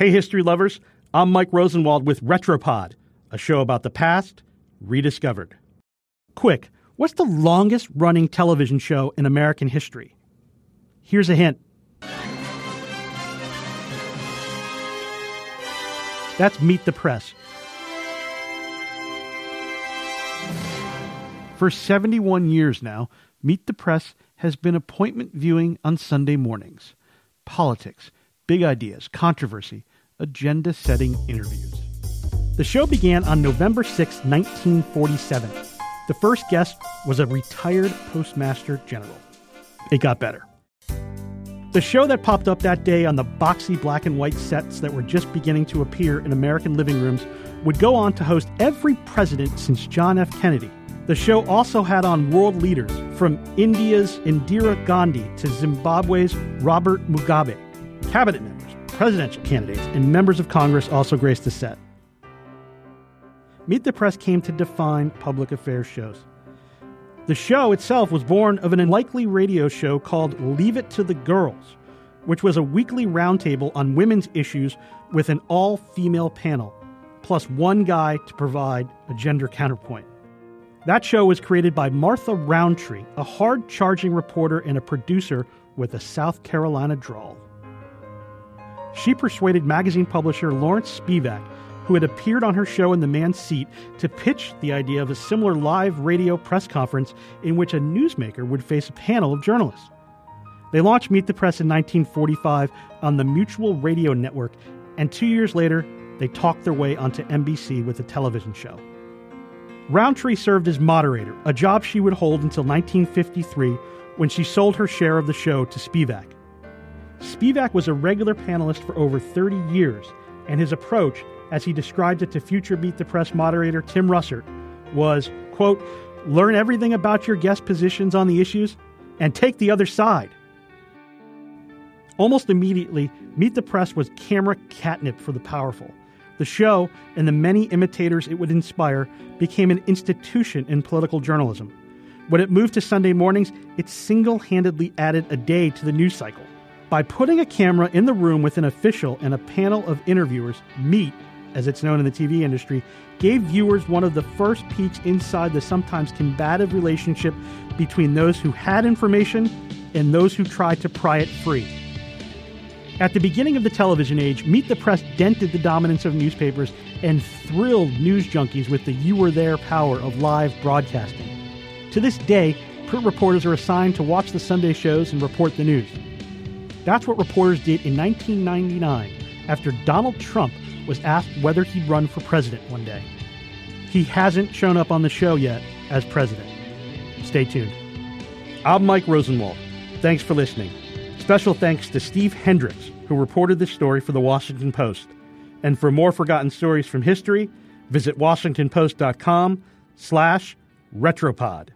Hey, history lovers, I'm Mike Rosenwald with Retropod, a show about the past rediscovered. Quick, what's the longest running television show in American history? Here's a hint. That's Meet the Press. For 71 years now, Meet the Press has been appointment viewing on Sunday mornings. Politics, big ideas, controversy, agenda setting interviews. The show began on November 6, 1947. The first guest was a retired postmaster general. It got better. The show that popped up that day on the boxy black and white sets that were just beginning to appear in American living rooms would go on to host every president since John F. Kennedy. The show also had on world leaders from India's Indira Gandhi to Zimbabwe's Robert Mugabe. Cabinet members, presidential candidates, and members of Congress also graced the set. Meet the Press came to define public affairs shows. The show itself was born of an unlikely radio show called Leave It to the Girls, which was a weekly roundtable on women's issues with an all female panel, plus one guy to provide a gender counterpoint. That show was created by Martha Rountree, a hard charging reporter and a producer with a South Carolina drawl. She persuaded magazine publisher Lawrence Spivak who had appeared on her show in the man's seat to pitch the idea of a similar live radio press conference in which a newsmaker would face a panel of journalists. They launched Meet the Press in 1945 on the Mutual Radio Network, and two years later, they talked their way onto NBC with a television show. Rountree served as moderator, a job she would hold until 1953 when she sold her share of the show to Spivak. Spivak was a regular panelist for over 30 years, and his approach as he described it to future Meet the Press moderator Tim Russert, was, quote, learn everything about your guest positions on the issues and take the other side. Almost immediately, Meet the Press was camera catnip for the powerful. The show and the many imitators it would inspire became an institution in political journalism. When it moved to Sunday mornings, it single handedly added a day to the news cycle. By putting a camera in the room with an official and a panel of interviewers, Meet as it's known in the TV industry, gave viewers one of the first peeks inside the sometimes combative relationship between those who had information and those who tried to pry it free. At the beginning of the television age, Meet the Press dented the dominance of newspapers and thrilled news junkies with the you were there power of live broadcasting. To this day, print reporters are assigned to watch the Sunday shows and report the news. That's what reporters did in 1999 after Donald Trump was asked whether he'd run for president one day. He hasn't shown up on the show yet as president. Stay tuned. I'm Mike Rosenwald. Thanks for listening. Special thanks to Steve Hendricks, who reported this story for the Washington Post. And for more forgotten stories from history, visit washingtonpost.com slash retropod.